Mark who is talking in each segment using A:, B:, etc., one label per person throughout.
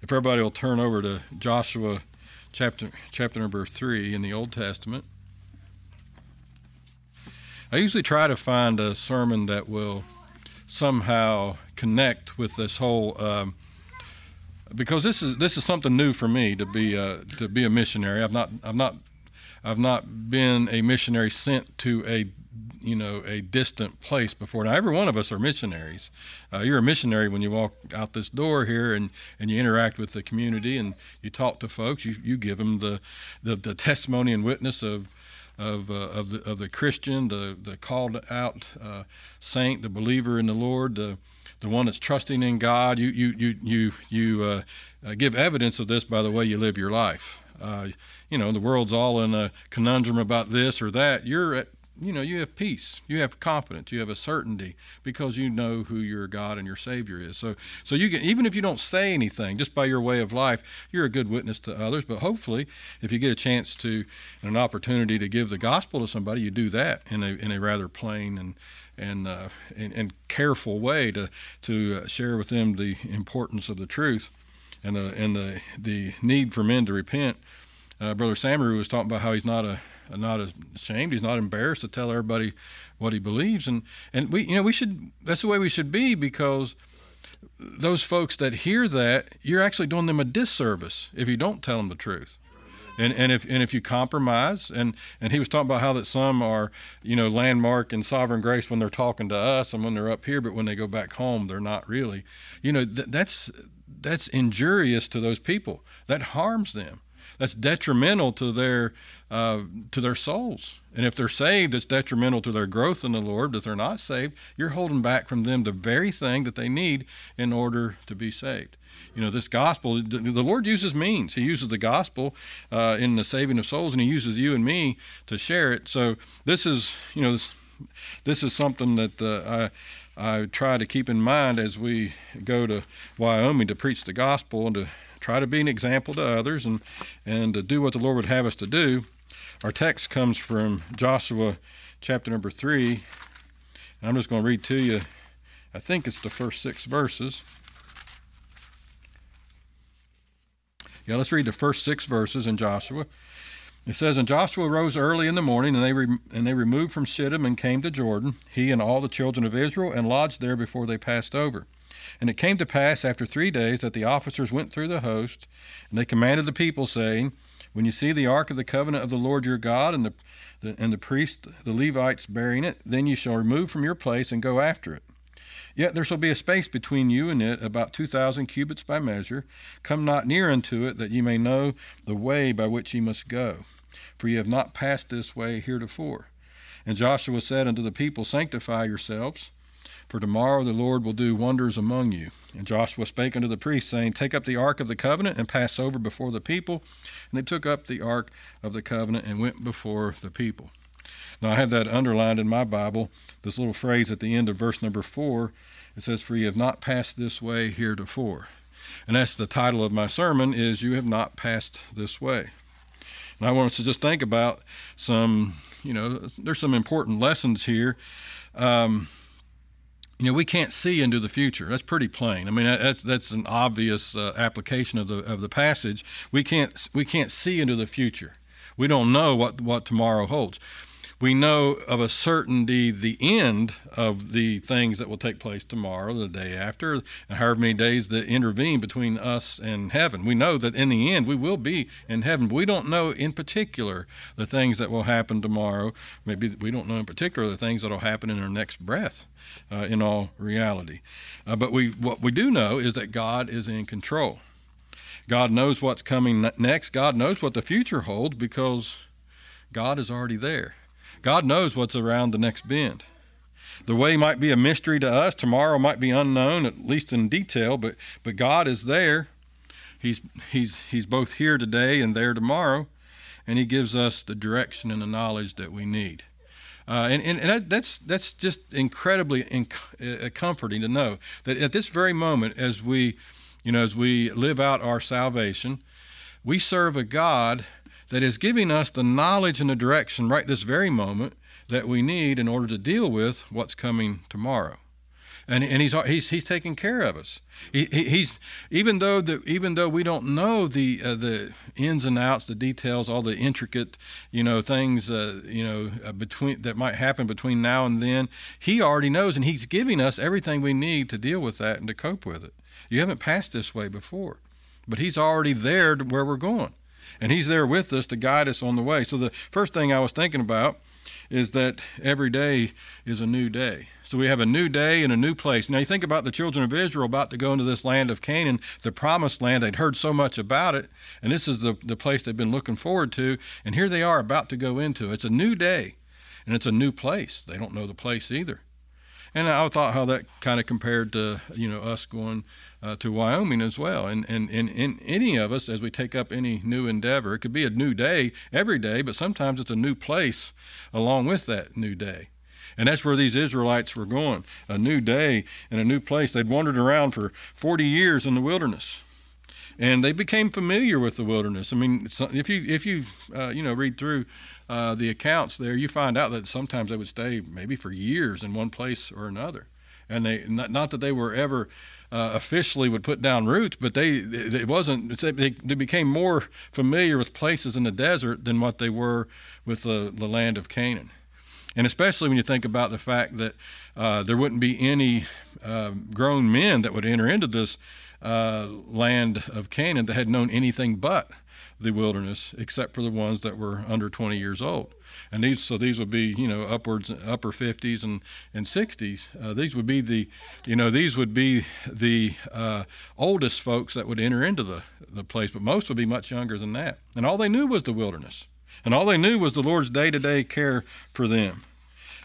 A: If everybody will turn over to Joshua chapter chapter number 3 in the Old Testament. I usually try to find a sermon that will somehow connect with this whole um, because this is this is something new for me to be to be a missionary. I've not I've not I've not been a missionary sent to a you know a distant place before. Now every one of us are missionaries. Uh, you're a missionary when you walk out this door here and, and you interact with the community and you talk to folks. You you give them the the, the testimony and witness of of, uh, of the of the Christian, the the called out uh, saint, the believer in the Lord, the the one that's trusting in God. You you you you you uh, uh, give evidence of this by the way you live your life. Uh, you know the world's all in a conundrum about this or that. You're at you know you have peace. You have confidence. You have a certainty because you know who your god and your savior is. So so you can even if you don't say anything just by your way of life you're a good witness to others. But hopefully if you get a chance to an opportunity to give the gospel to somebody you do that in a in a rather plain and and, uh, and, and careful way to to uh, share with them the importance of the truth and the and the the need for men to repent uh, brother Samuel was talking about how he's not a not ashamed. He's not embarrassed to tell everybody what he believes, and and we you know we should that's the way we should be because those folks that hear that you're actually doing them a disservice if you don't tell them the truth. And, and if and if you compromise and and he was talking about how that some are you know landmark and sovereign grace when they're talking to us and when they're up here but when they go back home they're not really you know th- that's that's injurious to those people that harms them that's detrimental to their uh, to their souls. And if they're saved, it's detrimental to their growth in the Lord. If they're not saved, you're holding back from them the very thing that they need in order to be saved. You know, this gospel, the Lord uses means. He uses the gospel uh, in the saving of souls, and He uses you and me to share it. So this is, you know, this, this is something that uh, I, I try to keep in mind as we go to Wyoming to preach the gospel and to try to be an example to others and, and to do what the Lord would have us to do. Our text comes from Joshua chapter number 3. And I'm just going to read to you, I think it's the first six verses. Yeah, let's read the first six verses in Joshua. It says, And Joshua rose early in the morning, and they, re- and they removed from Shittim and came to Jordan, he and all the children of Israel, and lodged there before they passed over. And it came to pass after three days that the officers went through the host, and they commanded the people, saying, When you see the ark of the covenant of the Lord your God, and the, the and the priests, the Levites, bearing it, then you shall remove from your place and go after it. Yet there shall be a space between you and it, about two thousand cubits by measure. Come not near unto it, that ye may know the way by which ye must go. For ye have not passed this way heretofore. And Joshua said unto the people, Sanctify yourselves for tomorrow the Lord will do wonders among you. And Joshua spake unto the priests, saying, Take up the ark of the covenant and pass over before the people. And they took up the ark of the covenant and went before the people. Now I have that underlined in my Bible, this little phrase at the end of verse number four. It says, For ye have not passed this way heretofore. And that's the title of my sermon is You Have Not Passed This Way. And I want us to just think about some, you know, there's some important lessons here. Um, you know we can't see into the future. That's pretty plain. I mean that's that's an obvious uh, application of the of the passage. We can't we can't see into the future. We don't know what what tomorrow holds we know of a certainty the end of the things that will take place tomorrow, the day after, and however many days that intervene between us and heaven. We know that in the end we will be in heaven, we don't know in particular the things that will happen tomorrow. Maybe we don't know in particular the things that will happen in our next breath. Uh, in all reality, uh, but we what we do know is that God is in control. God knows what's coming next. God knows what the future holds because God is already there. God knows what's around the next bend. The way might be a mystery to us. Tomorrow might be unknown, at least in detail, but, but God is there. He's, he's, he's both here today and there tomorrow, and He gives us the direction and the knowledge that we need. Uh, and and, and that's, that's just incredibly inc- uh, comforting to know that at this very moment, as we, you know, as we live out our salvation, we serve a God that is giving us the knowledge and the direction right this very moment that we need in order to deal with what's coming tomorrow. and and he's he's he's taking care of us. He, he's even though the even though we don't know the uh, the ins and outs, the details, all the intricate you know things uh, you know uh, between that might happen between now and then. He already knows, and he's giving us everything we need to deal with that and to cope with it. You haven't passed this way before, but he's already there to where we're going, and he's there with us to guide us on the way. So the first thing I was thinking about is that every day is a new day. So we have a new day and a new place. Now you think about the children of Israel about to go into this land of Canaan, the promised land. They'd heard so much about it, and this is the, the place they've been looking forward to. And here they are about to go into. It's a new day, and it's a new place. They don't know the place either. And I thought how that kind of compared to you know us going uh, to Wyoming as well. And, and, and, and any of us, as we take up any new endeavor, it could be a new day every day, but sometimes it's a new place along with that new day. And that's where these Israelites were going a new day and a new place. They'd wandered around for 40 years in the wilderness. And they became familiar with the wilderness. I mean, if you if you uh, you know read through uh, the accounts there, you find out that sometimes they would stay maybe for years in one place or another, and they not, not that they were ever uh, officially would put down roots, but they it wasn't. They, they became more familiar with places in the desert than what they were with the, the land of Canaan. And especially when you think about the fact that uh, there wouldn't be any uh, grown men that would enter into this uh, land of Canaan that had known anything but the wilderness, except for the ones that were under 20 years old and these so these would be you know upwards upper 50s and and 60s. Uh, these would be the you know these would be the uh, oldest folks that would enter into the the place, but most would be much younger than that. And all they knew was the wilderness, and all they knew was the Lord's day-to-day care for them.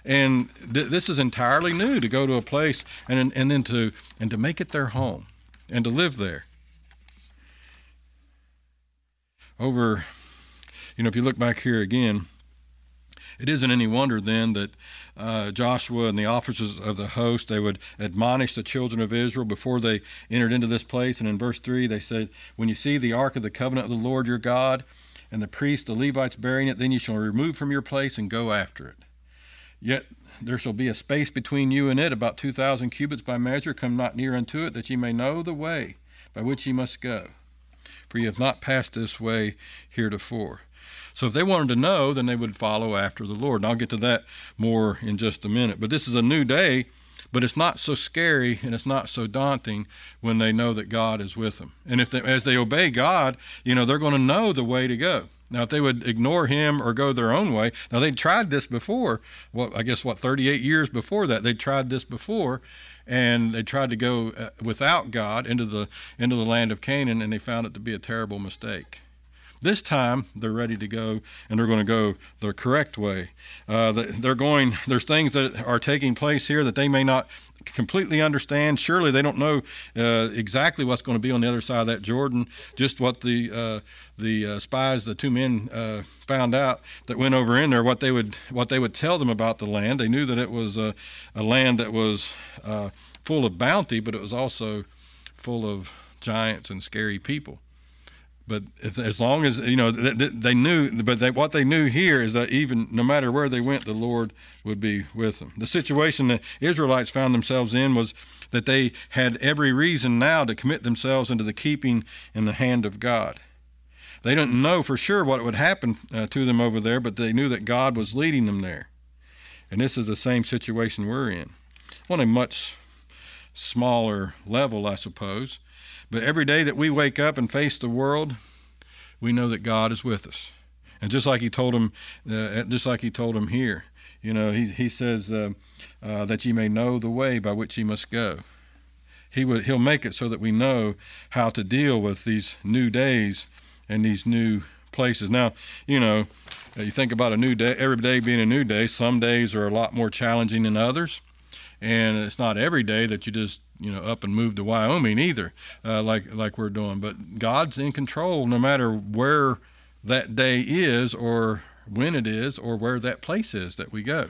A: And th- this is entirely new to go to a place and and then to and to make it their home and to live there. Over, you know, if you look back here again, it isn't any wonder then that uh, Joshua and the officers of the host they would admonish the children of Israel before they entered into this place. And in verse three, they said, "When you see the ark of the covenant of the Lord your God, and the priests, the Levites, bearing it, then you shall remove from your place and go after it. Yet there shall be a space between you and it, about two thousand cubits by measure. Come not near unto it, that ye may know the way by which ye must go, for have not passed this way heretofore." So if they wanted to know, then they would follow after the Lord. And I'll get to that more in just a minute. But this is a new day, but it's not so scary and it's not so daunting when they know that God is with them. And if they, as they obey God, you know, they're going to know the way to go. Now, if they would ignore him or go their own way, now they'd tried this before. Well, I guess what 38 years before that they tried this before, and they tried to go uh, without God into the into the land of Canaan, and they found it to be a terrible mistake. This time they're ready to go, and they're going to go the correct way. Uh, they're going. There's things that are taking place here that they may not completely understand. Surely they don't know uh, exactly what's going to be on the other side of that Jordan. Just what the uh, the uh, spies, the two men, uh, found out that went over in there. What they would what they would tell them about the land. They knew that it was a, a land that was uh, full of bounty, but it was also full of giants and scary people. But if, as long as you know they, they knew, but they, what they knew here is that even no matter where they went, the Lord would be with them. The situation the Israelites found themselves in was that they had every reason now to commit themselves into the keeping in the hand of God. They didn't know for sure what would happen uh, to them over there, but they knew that God was leading them there. And this is the same situation we're in, on a much smaller level, I suppose. But every day that we wake up and face the world, we know that God is with us. And just like he told him, uh, just like he told him here, you know, he, he says uh, uh, that ye may know the way by which ye must go. He would, he'll make it so that we know how to deal with these new days and these new places. Now, you know, you think about a new day, every day being a new day. Some days are a lot more challenging than others and it's not every day that you just you know up and move to Wyoming either, uh, like like we're doing. But God's in control, no matter where that day is, or when it is, or where that place is that we go.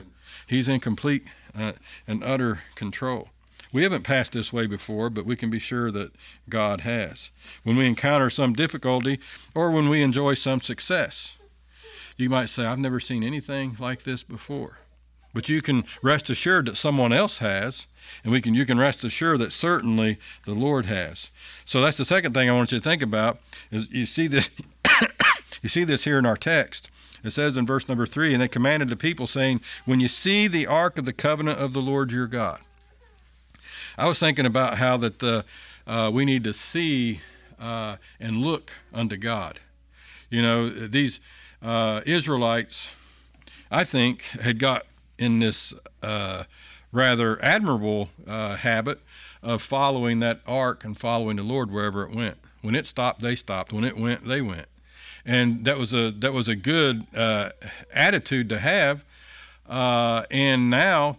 A: He's in complete uh, and utter control. We haven't passed this way before, but we can be sure that God has. When we encounter some difficulty or when we enjoy some success, you might say, I've never seen anything like this before. But you can rest assured that someone else has, and we can you can rest assured that certainly the Lord has. So that's the second thing I want you to think about is you see this you see this here in our text. It says in verse number three, and they commanded the people, saying, When you see the ark of the covenant of the Lord your God. I was thinking about how that the, uh, we need to see uh, and look unto God. You know, these uh, Israelites, I think, had got in this uh, rather admirable uh, habit of following that ark and following the Lord wherever it went. When it stopped, they stopped. When it went, they went. And that was a that was a good uh, attitude to have. and now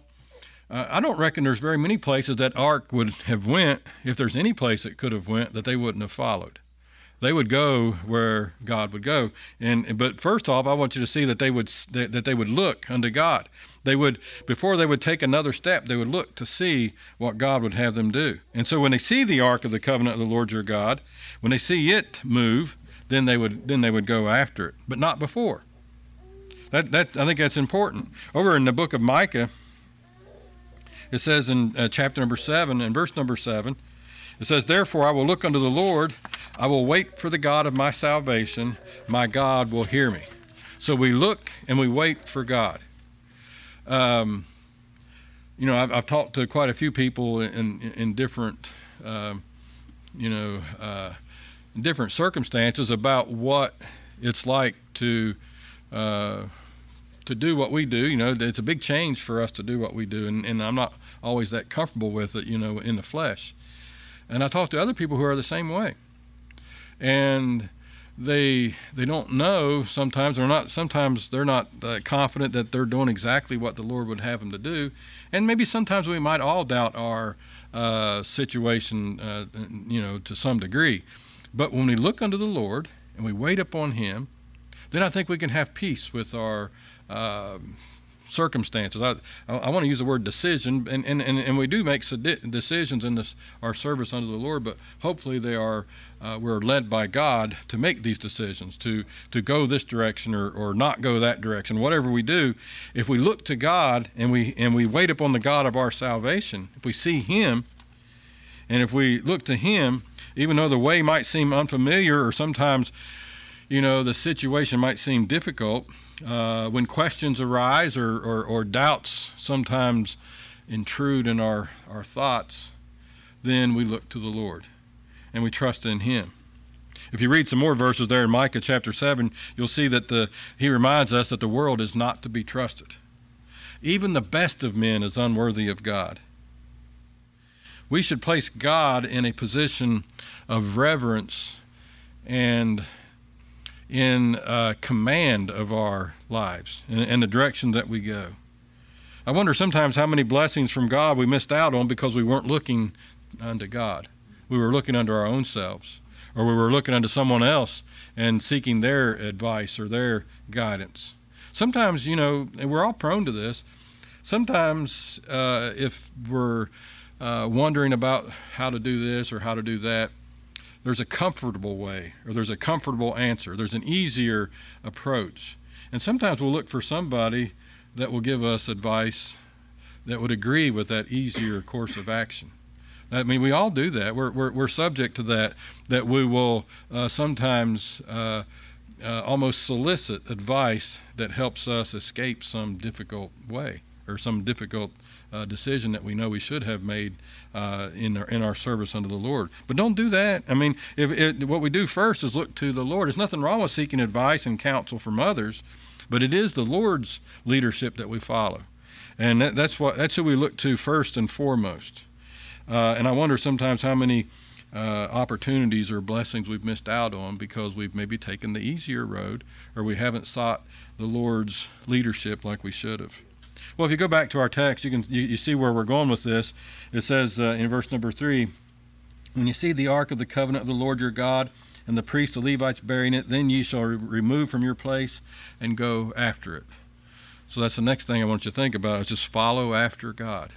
A: uh, I don't reckon there's very many places that ark would have went if there's any place it could have went that they wouldn't have followed. They would go where God would go, and but first off, I want you to see that they would that they would look unto God. They would before they would take another step, they would look to see what God would have them do. And so when they see the ark of the covenant of the Lord your God, when they see it move, then they would then they would go after it, but not before. That that I think that's important. Over in the book of Micah, it says in uh, chapter number 7 and verse number 7, it says, Therefore I will look unto the Lord, I will wait for the God of my salvation, my God will hear me. So we look and we wait for God. Um, you know, I've, I've, talked to quite a few people in, in, in different, um, you know, uh, different circumstances about what it's like to uh, to do what we do. You know, it's a big change for us to do what we do, and, and I'm not always that comfortable with it, you know, in the flesh. And I talk to other people who are the same way, and they they don't know sometimes they're not sometimes they're not uh, confident that they're doing exactly what the Lord would have them to do, and maybe sometimes we might all doubt our uh, situation, uh, you know, to some degree. But when we look unto the Lord and we wait upon Him, then I think we can have peace with our uh, circumstances. I, I want to use the word decision, and, and, and, and we do make decisions in this our service under the Lord, but hopefully they are uh, we're led by God to make these decisions, to to go this direction or, or not go that direction. Whatever we do, if we look to God and we and we wait upon the God of our salvation, if we see Him, and if we look to Him, even though the way might seem unfamiliar or sometimes, you know, the situation might seem difficult uh, when questions arise or, or, or, doubts sometimes intrude in our, our thoughts, then we look to the Lord and we trust in Him. If you read some more verses there in Micah chapter 7, you'll see that the, he reminds us that the world is not to be trusted. Even the best of men is unworthy of God. We should place God in a position of reverence and in uh, command of our lives and, and the direction that we go. I wonder sometimes how many blessings from God we missed out on because we weren't looking unto God. We were looking unto our own selves, or we were looking unto someone else and seeking their advice or their guidance. Sometimes, you know, and we're all prone to this. Sometimes, uh, if we're uh, wondering about how to do this or how to do that, there's a comfortable way or there's a comfortable answer. There's an easier approach. And sometimes we'll look for somebody that will give us advice that would agree with that easier course of action. I mean, we all do that. We're, we're, we're subject to that, that we will uh, sometimes uh, uh, almost solicit advice that helps us escape some difficult way or some difficult uh, decision that we know we should have made uh, in our in our service under the Lord. But don't do that. I mean, if it, what we do first is look to the Lord. There's nothing wrong with seeking advice and counsel from others, but it is the Lord's leadership that we follow, and that, that's what that's who we look to first and foremost. Uh, and I wonder sometimes how many. Uh, opportunities or blessings we've missed out on because we've maybe taken the easier road or we haven't sought the Lord's leadership like we should have. Well, if you go back to our text, you can you, you see where we're going with this. It says uh, in verse number three, when you see the ark of the covenant of the Lord your God and the priests the Levites bearing it, then ye shall re- remove from your place and go after it. So that's the next thing I want you to think about is just follow after God.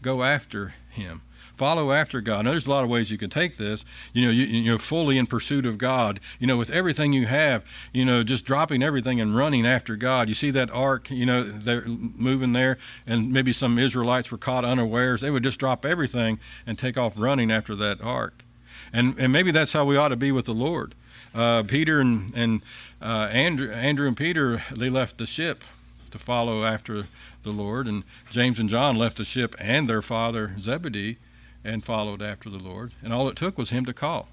A: Go after him. Follow after God. Now, there's a lot of ways you can take this. You know, you, you know, fully in pursuit of God. You know, with everything you have. You know, just dropping everything and running after God. You see that ark. You know, they're moving there, and maybe some Israelites were caught unawares. They would just drop everything and take off running after that ark. And and maybe that's how we ought to be with the Lord. Uh, Peter and and uh, Andrew, Andrew and Peter, they left the ship to follow after the Lord, and James and John left the ship and their father Zebedee and followed after the Lord. And all it took was him to call.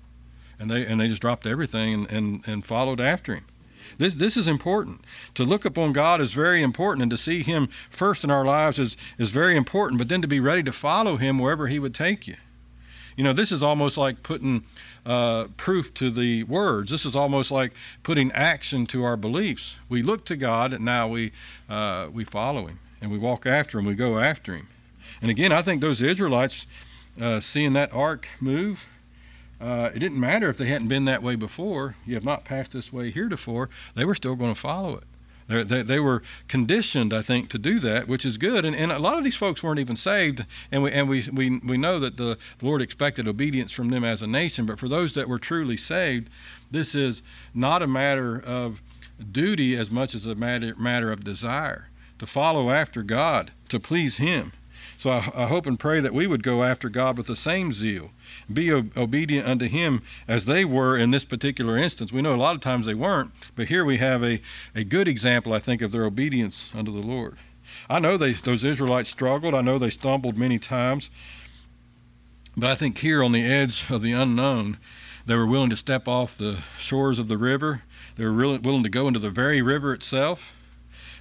A: And they and they just dropped everything and, and, and followed after him. This this is important. To look upon God is very important and to see him first in our lives is, is very important, but then to be ready to follow him wherever he would take you. You know, this is almost like putting uh, proof to the words. This is almost like putting action to our beliefs. We look to God, and now we uh, we follow Him and we walk after Him. We go after Him. And again, I think those Israelites uh, seeing that ark move. Uh, it didn't matter if they hadn't been that way before. You have not passed this way heretofore. They were still going to follow it. They, they, were conditioned, I think, to do that, which is good. And, and a lot of these folks weren't even saved, and we and we we, we know that the, Lord expected obedience from them as a nation. But for those that were truly saved, this is not a matter of duty as much as a matter matter of desire to follow after God, to please Him. So I, I, hope and pray that we would go after God with the same zeal, be o- obedient unto Him as they were in this particular instance. We know a lot of times they weren't, but here we have a, a good example, I think, of their obedience unto the Lord. I know they, those Israelites struggled. I know they stumbled many times. But I think here on the edge of the unknown, they were willing to step off the shores of the river. They were really willing to go into the very river itself.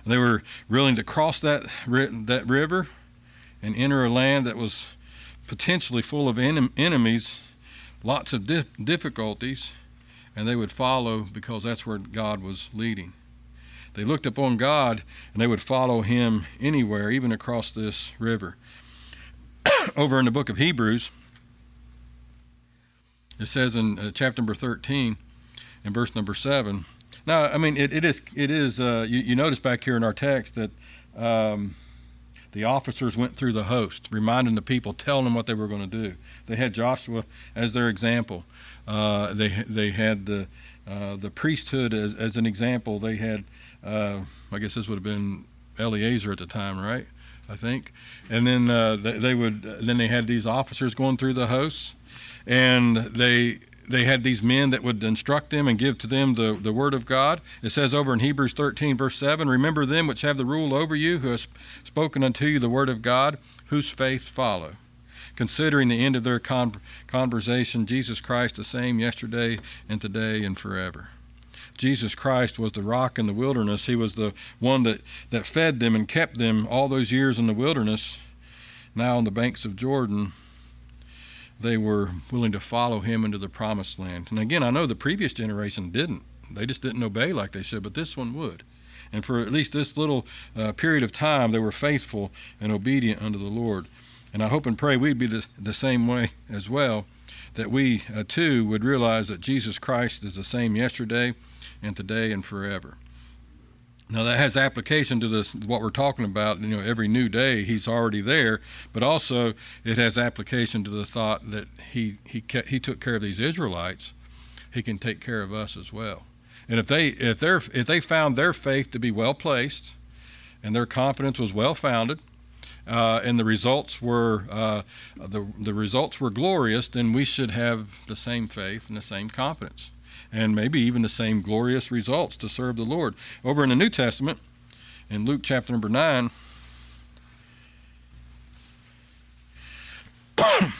A: and They were willing to cross that, that river and enter a land that was potentially full of en- enemies, lots of di- difficulties, and they would follow because that's where God was leading. They looked upon God and they would follow him anywhere, even across this river. Over in the book of Hebrews, it says in uh, chapter number 13 and verse number 7. Now, I mean, it, it is, it is uh, you, you, notice back here in our text that um, the officers went through the host, reminding the people, telling them what they were going to do. They had Joshua as their example. Uh, they they had the uh, the priesthood as, as an example. They had, uh, I guess this would have been Eleazar at the time, right? I think. And then uh, they, they would then they had these officers going through the hosts, and they they had these men that would instruct them and give to them the, the word of God. It says over in Hebrews 13, verse 7 Remember them which have the rule over you, who have spoken unto you the word of God, whose faith follow. Considering the end of their con- conversation, Jesus Christ the same yesterday and today and forever. Jesus Christ was the rock in the wilderness. He was the one that, that fed them and kept them all those years in the wilderness. Now on the banks of Jordan, they were willing to follow him into the promised land. And again, I know the previous generation didn't. They just didn't obey like they should, but this one would. And for at least this little uh, period of time, they were faithful and obedient unto the Lord. And I hope and pray we'd be the, the same way as well, that we uh, too would realize that Jesus Christ is the same yesterday and today and forever. Now that has application to this what we're talking about. You know, every new day He's already there, but also it has application to the thought that He He kept, He took care of these Israelites. He can take care of us as well. And if they if they if they found their faith to be well placed, and their confidence was well founded, uh, and the results were uh, the the results were glorious, then we should have the same faith and the same confidence and maybe even the same glorious results to serve the Lord. Over in the New Testament, in Luke chapter number 9,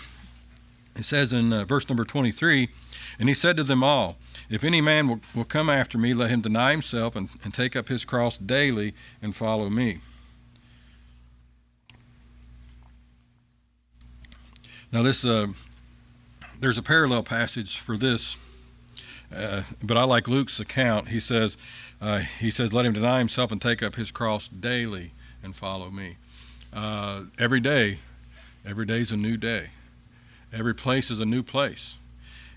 A: it says in uh, verse number 23 And he said to them all, If any man will, will come after me, let him deny himself and, and take up his cross daily and follow me. Now, this uh, there's a parallel passage for this uh, but I like Luke's account. He says, uh, he says, let him deny himself and take up his cross daily and follow me. Uh, every day, every day is a new day. Every place is a new place.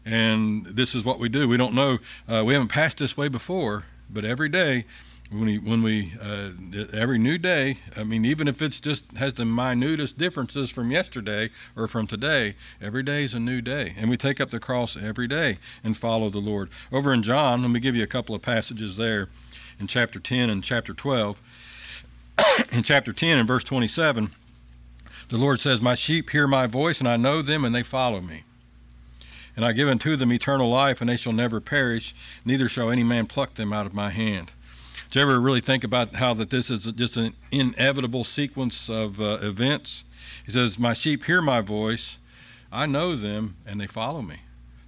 A: And this is what we do. We don't know, uh, we haven't passed this way before, but every day when we when we uh, every new day i mean even if it's just has the minutest differences from yesterday or from today every day is a new day. And we take up the cross every day and follow the lord. Over in john let me give you a couple of passages there in chapter 10 and chapter 12 in chapter 10 and verse 27 the lord says my sheep hear my voice and i know them and they follow me. And i give unto them eternal life and they shall never perish neither shall any man pluck them out of my hand do you ever really think about how that this is just an inevitable sequence of uh, events? He says, "My sheep hear my voice; I know them, and they follow me."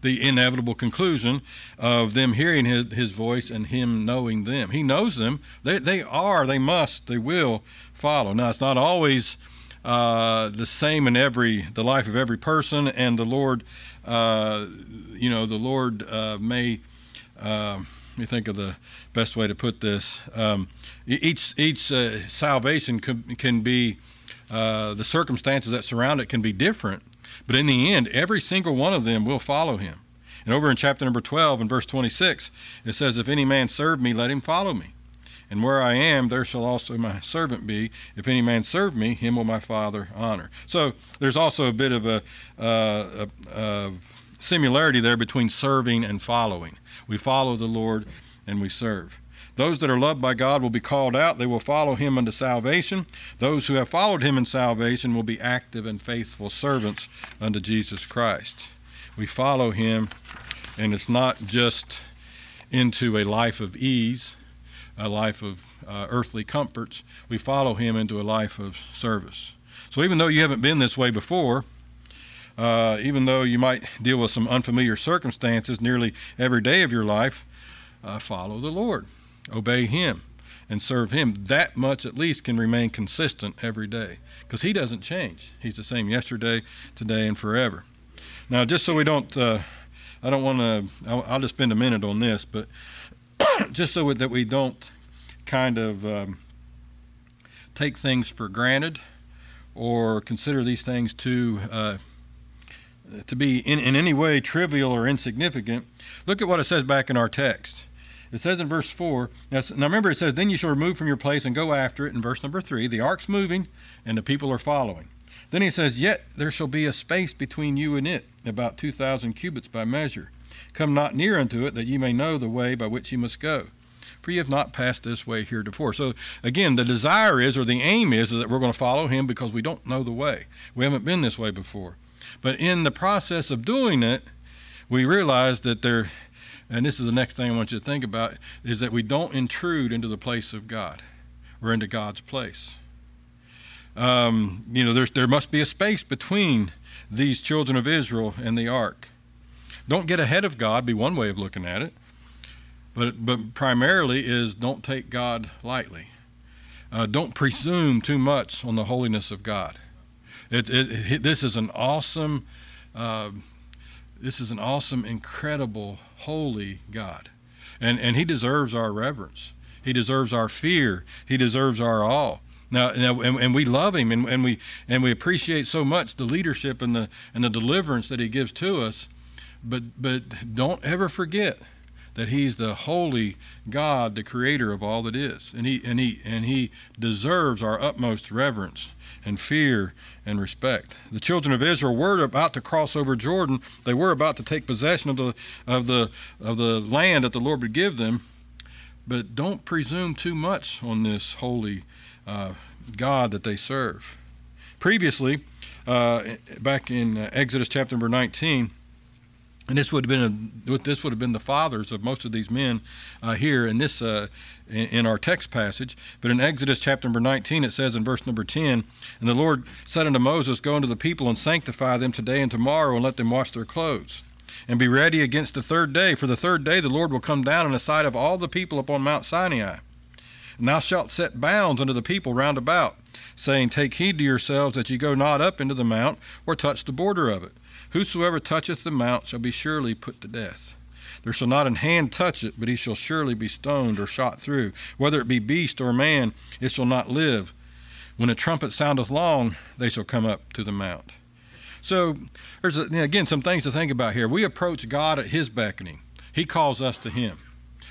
A: The inevitable conclusion of them hearing his, his voice and him knowing them. He knows them. They, they are, they must, they will follow. Now, it's not always uh, the same in every the life of every person, and the Lord, uh, you know, the Lord uh, may. Let me think of the best way to put this. Um, each each uh, salvation can, can be uh, the circumstances that surround it can be different, but in the end, every single one of them will follow him. And over in chapter number 12 and verse 26, it says, If any man serve me, let him follow me. And where I am, there shall also my servant be. If any man serve me, him will my Father honor. So there's also a bit of a, uh, a, a similarity there between serving and following. We follow the Lord and we serve. Those that are loved by God will be called out. They will follow him unto salvation. Those who have followed him in salvation will be active and faithful servants unto Jesus Christ. We follow him, and it's not just into a life of ease, a life of uh, earthly comforts. We follow him into a life of service. So even though you haven't been this way before, uh, even though you might deal with some unfamiliar circumstances nearly every day of your life, uh, follow the Lord, obey Him, and serve Him. That much at least can remain consistent every day because He doesn't change. He's the same yesterday, today, and forever. Now, just so we don't, uh, I don't want to, I'll, I'll, just spend a minute on this, but just so that we don't kind of um, take things for granted or consider these things too uh, to be in, in any way trivial or insignificant, look at what it says back in our text. It says in verse 4, now, remember it says, Then you shall remove from your place and go after it in verse number 3. The ark's moving and the people are following. Then he says, Yet there shall be a space between you and it, about 2,000 cubits by measure. Come not near unto it, that ye may know the way by which ye must go. For ye have not passed this way heretofore. So again, the desire is, or the aim is, is that we're going to follow him because we don't know the way. We haven't been this way before. But in the process of doing it, we realize that there, and this is the next thing I want you to think about, is that we don't intrude into the place of God or into God's place. Um, you know, there must be a space between these children of Israel and the ark. Don't get ahead of God, be one way of looking at it. But, but primarily is don't take God lightly. Uh, don't presume too much on the holiness of God. It, it, it, this is an awesome, uh, this is an awesome, incredible, holy God, and and He deserves our reverence. He deserves our fear. He deserves our awe. Now, now and, and, we love him, and, and we and we appreciate so much the leadership and the and the deliverance that he gives to us. But but don't ever forget that he's the holy God, the creator of all that is, and he and he and he deserves our utmost reverence and fear and respect. The children of Israel were about to cross over Jordan. They were about to take possession of the of the of the land that the Lord would give them. But don't presume too much on this holy uh, God that they serve. Previously, uh, back in uh, Exodus chapter number 19, and this would have been a, this would have been the fathers of most of these men uh, here in this uh, in, our text passage. But in Exodus chapter number 19, it says in verse number 10, "And the Lord said unto Moses, Go unto the people and sanctify them today and tomorrow, and let them wash their clothes, and be ready against the third day. For the third day the Lord will come down in the sight of all the people upon Mount Sinai. And thou shalt set bounds unto the people round about, saying, Take heed to yourselves that ye go not up into the mount, or touch the border of it." Whosoever toucheth the mount shall be surely put to death. There shall not an hand touch it, but he shall surely be stoned or shot through. Whether it be beast or man, it shall not live. When a trumpet soundeth long, they shall come up to the mount. So, there's a, again some things to think about here. We approach God at His beckoning. He calls us to Him.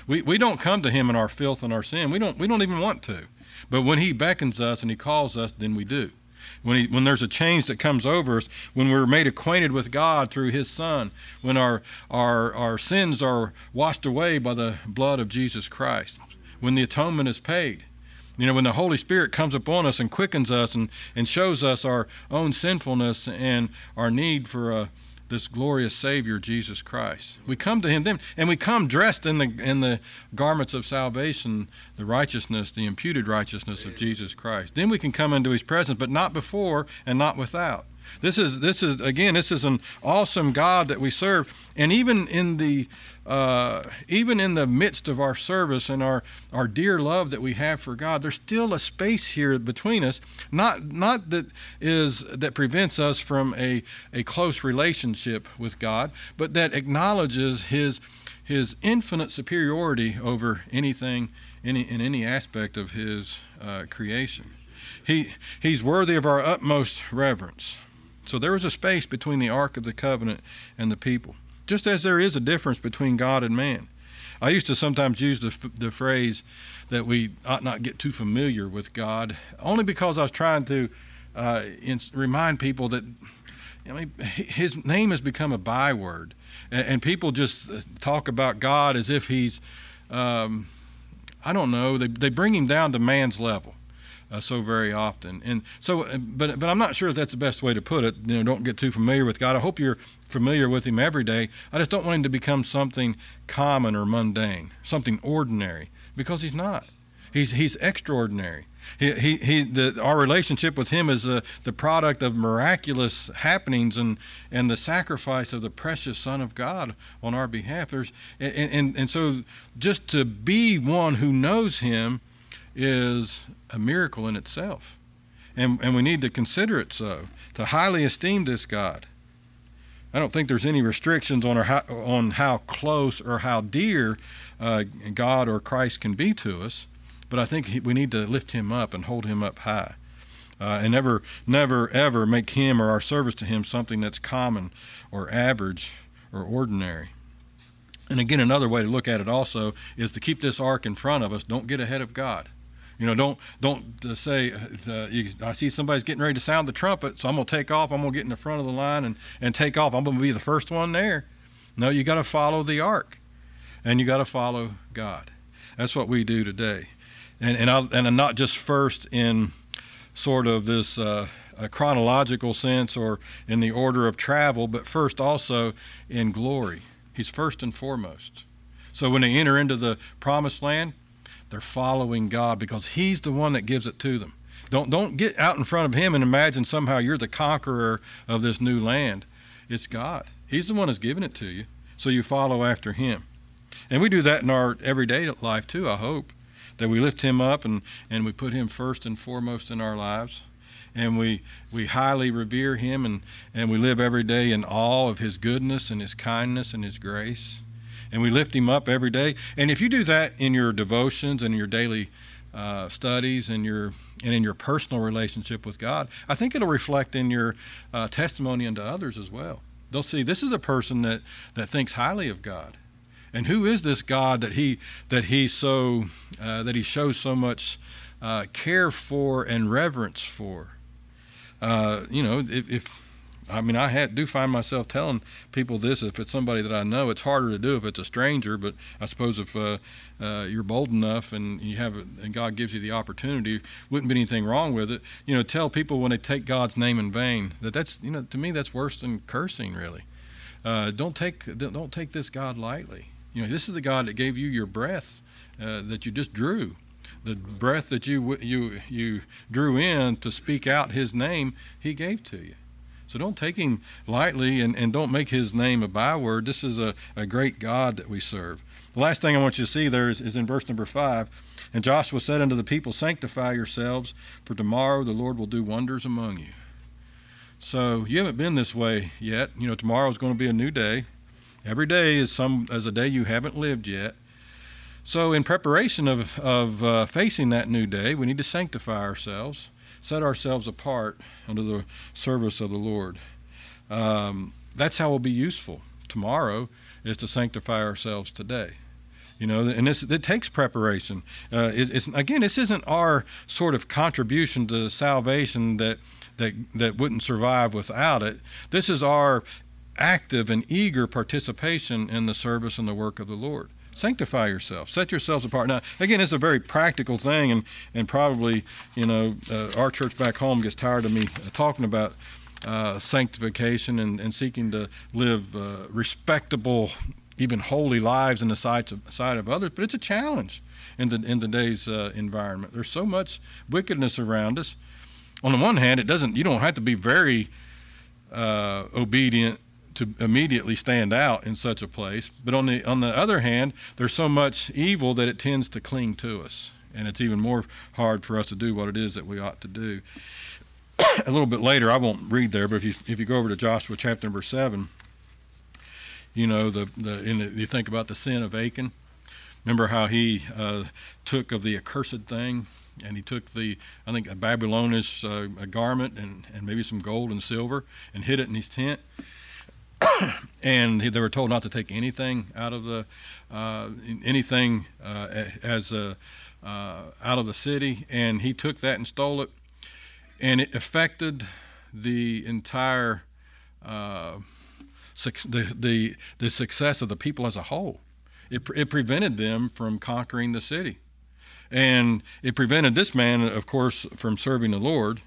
A: We, we don't come to him in our filth and our sin. We don't, we don't even want to. But when he beckons us and he calls us, then we do. When, he, when there's a change that comes over us, when we're made acquainted with God through his Son, when our, our, our sins are washed away by the blood of Jesus Christ, when the atonement is paid, you know, when the Holy Spirit comes upon us and quickens us and, and shows us our own sinfulness and our need for a, this glorious Savior, Jesus Christ. We come to Him then, and we come dressed in the in the garments of salvation, the righteousness, the imputed righteousness of Jesus Christ. Then we can come into His presence, but not before and not without. This is this is again this is an awesome God that we serve, and even in the uh, even in the midst of our service and our our dear love that we have for God, there's still a space here between us. Not not that is that prevents us from a a close relationship with God, but that acknowledges His His infinite superiority over anything any in any aspect of His uh, creation. He He's worthy of our utmost reverence. So there was a space between the Ark of the Covenant and the people, just as there is a difference between God and man. I used to sometimes use the, the phrase that we ought not get too familiar with God, only because I was trying to uh, remind people that I mean, his name has become a byword, and, people just uh, talk about God as if he's, um, I don't know, they, they bring him down to man's level uh, so very often. And so, uh, but but I'm not sure if that's the best way to put it. You know, don't get too familiar with God. I hope you're familiar with Him every day. I just don't want Him to become something common or mundane, something ordinary, because He's not. He's He's extraordinary. He, he, he the, our relationship with him is the, the product of miraculous happenings and, and the sacrifice of the precious Son of God on our behalf. There's, and, and, and so just to be one who knows him is a miracle in itself. And, and we need to consider it so, to highly esteem this God. I don't think there's any restrictions on, how, on how close or how dear uh, God or Christ can be to us, but I think we need to lift him up and hold him up high. Uh, and never, never, ever make him or our service to him something that's common or average or ordinary. And again, another way to look at it also is to keep this ark in front of us. Don't get ahead of God. You know, don't don't uh, say uh, you, I see somebody's getting ready to sound the trumpet, so I'm gonna take off. I'm gonna get in the front of the line and and take off. I'm gonna be the first one there. No, you got to follow the ark, and you got to follow God. That's what we do today, and and I, and I'm not just first in sort of this. Uh, chronological sense or in the order of travel, but first also in glory. He's first and foremost. So when they enter into the promised land, they're following God because He's the one that gives it to them. Don't, don't get out in front of Him and imagine somehow you're the conqueror of this new land. It's God. He's the one that's giving it to you. So you follow after Him. And we do that in our everyday life too, I hope. That we lift Him up and, and we put Him first and foremost in our lives. And we, we highly revere Him and, and we live every day in awe of His goodness and His kindness and His grace and we lift him up every day. And if you do that in your devotions and your daily uh, studies and your and in your personal relationship with God, I think it'll reflect in your uh, testimony unto others as well. They'll see this is a person that that thinks highly of God, and who is this God that he that he so uh, that he shows so much uh, care for and reverence for. Uh, you know, if, if I mean, I had, do find myself telling people this if it's somebody that I know. It's harder to do if it's a stranger, but I suppose if uh, uh, you're bold enough and you have and God gives you the opportunity, wouldn't be anything wrong with it. You know, tell people when they take God's name in vain that that's you know to me that's worse than cursing. Really, uh, don't take don't take this God lightly. You know, this is the God that gave you your breath uh, that you just drew the breath that you you you drew in to speak out his name he gave to you so don't take him lightly and, and don't make his name a byword. This is a, a great God that we serve. The last thing I want you to see there is, is in verse number five. And Joshua said unto the people, Sanctify yourselves, for tomorrow the Lord will do wonders among you. So you haven't been this way yet. You know, tomorrow is going to be a new day. Every day is some as a day you haven't lived yet. So in preparation of, of uh, facing that new day, we need to sanctify ourselves set ourselves apart under the service of the Lord. Um, that's how we'll be useful tomorrow is to sanctify ourselves today. You know, and this it takes preparation. Uh, it, it's again, this isn't our sort of contribution to salvation that that that wouldn't survive without it. This is our active and eager participation in the service and the work of the Lord. Sanctify yourself. Set yourselves apart. Now, again, it's a very practical thing, and and probably you know uh, our church back home gets tired of me talking about uh, sanctification and, and seeking to live uh, respectable, even holy lives in the sight of, sight of others. But it's a challenge in the in today's uh, environment. There's so much wickedness around us. On the one hand, it doesn't. You don't have to be very uh, obedient to immediately stand out in such a place. But on the on the other hand, there's so much evil that it tends to cling to us, and it's even more hard for us to do what it is that we ought to do. a little bit later, I won't read there, but if you if you go over to Joshua chapter number seven, you know the the, the you think about the sin of Achan. Remember how he uh, took of the accursed thing and he took the I think a Babylonish uh, a garment and, and maybe some gold and silver and hid it in his tent and they were told not to take anything out of the uh, anything uh, as a, uh, out of the city, and he took that and stole it, and it affected the entire uh, the, the the success of the people as a whole. It, it prevented them from conquering the city, and it prevented this man, of course, from serving the Lord,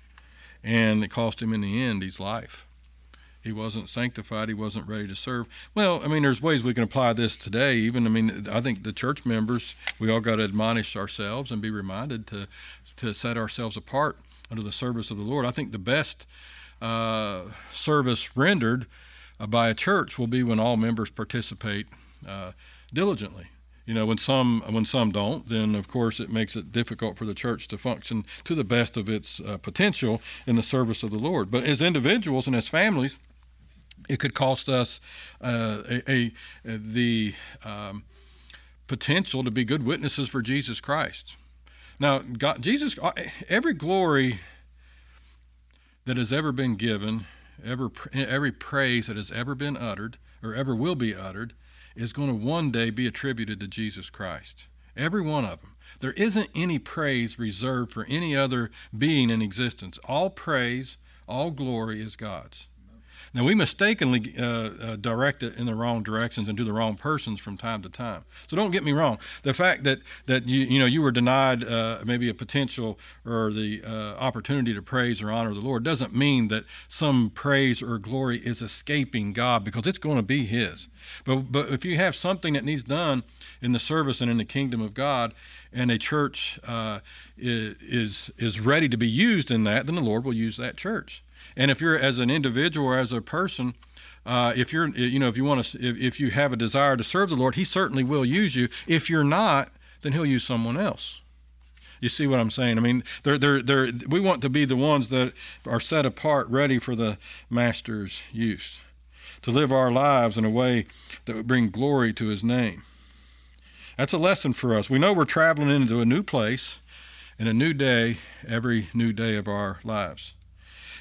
A: and it cost him in the end his life he wasn't sanctified, he wasn't ready to serve. Well, I mean, there's ways we can apply this today. Even, I mean, I think the church members, we all got to admonish ourselves and be reminded to to set ourselves apart under the service of the Lord. I think the best uh, service rendered uh, by a church will be when all members participate uh, diligently. You know, when some when some don't, then of course it makes it difficult for the church to function to the best of its uh, potential in the service of the Lord. But as individuals and as families, it could cost us uh, a, a, the um, potential to be good witnesses for Jesus Christ. Now, God, Jesus, uh, every glory that has ever been given, ever, every praise that has ever been uttered or ever will be uttered, is going to one day be attributed to Jesus Christ. Every one of them. There isn't any praise reserved for any other being in existence. All praise, all glory is God's. Now, we mistakenly uh, uh, direct it in the wrong directions and to the wrong persons from time to time. So don't get me wrong. The fact that, that you, you know, you were denied uh, maybe a potential or the uh, opportunity to praise or honor the Lord doesn't mean that some praise or glory is escaping God because it's going to be His. But, but if you have something that needs done in the service and in the kingdom of God, and a church uh, is is ready to be used in that, then the Lord will use that church. And if you're as an individual or as a person, uh, if you're, you know, if you want to, if, if you have a desire to serve the Lord, He certainly will use you. If you're not, then He'll use someone else. You see what I'm saying? I mean, they're, they're, they're, we want to be the ones that are set apart, ready for the Master's use, to live our lives in a way that would bring glory to His name. That's a lesson for us. We know we're traveling into a new place and a new day every new day of our lives.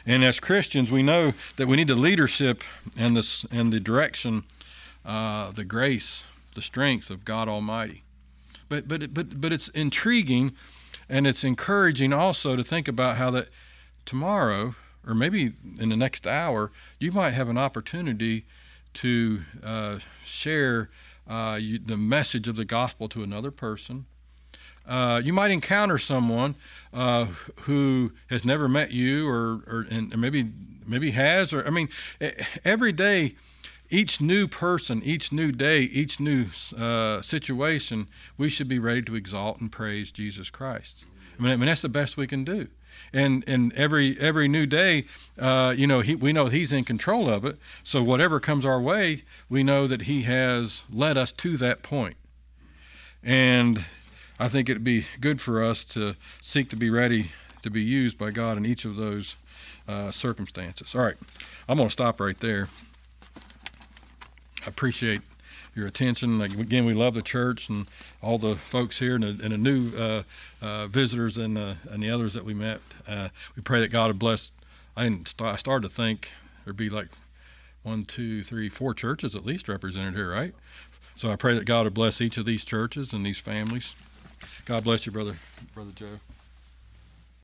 A: And as Christians, we know that we need the leadership and the, and the direction, uh, the grace, the strength of God Almighty. But, but, but, but it's intriguing and it's encouraging also to think about how that tomorrow, or maybe in the next hour, you might have an opportunity to uh, share uh, you, the message of the gospel to another person uh, you might encounter someone uh, who has never met you, or, or and maybe maybe has, or I mean, every day, each new person, each new day, each new uh, situation, we should be ready to exalt and praise Jesus Christ. I mean, I mean that's the best we can do. And and every every new day, uh, you know, he, we know He's in control of it. So whatever comes our way, we know that He has led us to that point. And I think it'd be good for us to seek to be ready to be used by God in each of those uh, circumstances. All right, I'm going to stop right there. I appreciate your attention. Again, we love the church and all the folks here and the, and the new uh, uh, visitors and, uh, and the others that we met. Uh, we pray that God would bless. I didn't. St- I started to think there'd be like one, two, three, four churches at least represented here, right? So I pray that God would bless each of these churches and these families. God bless you, brother, brother Joe.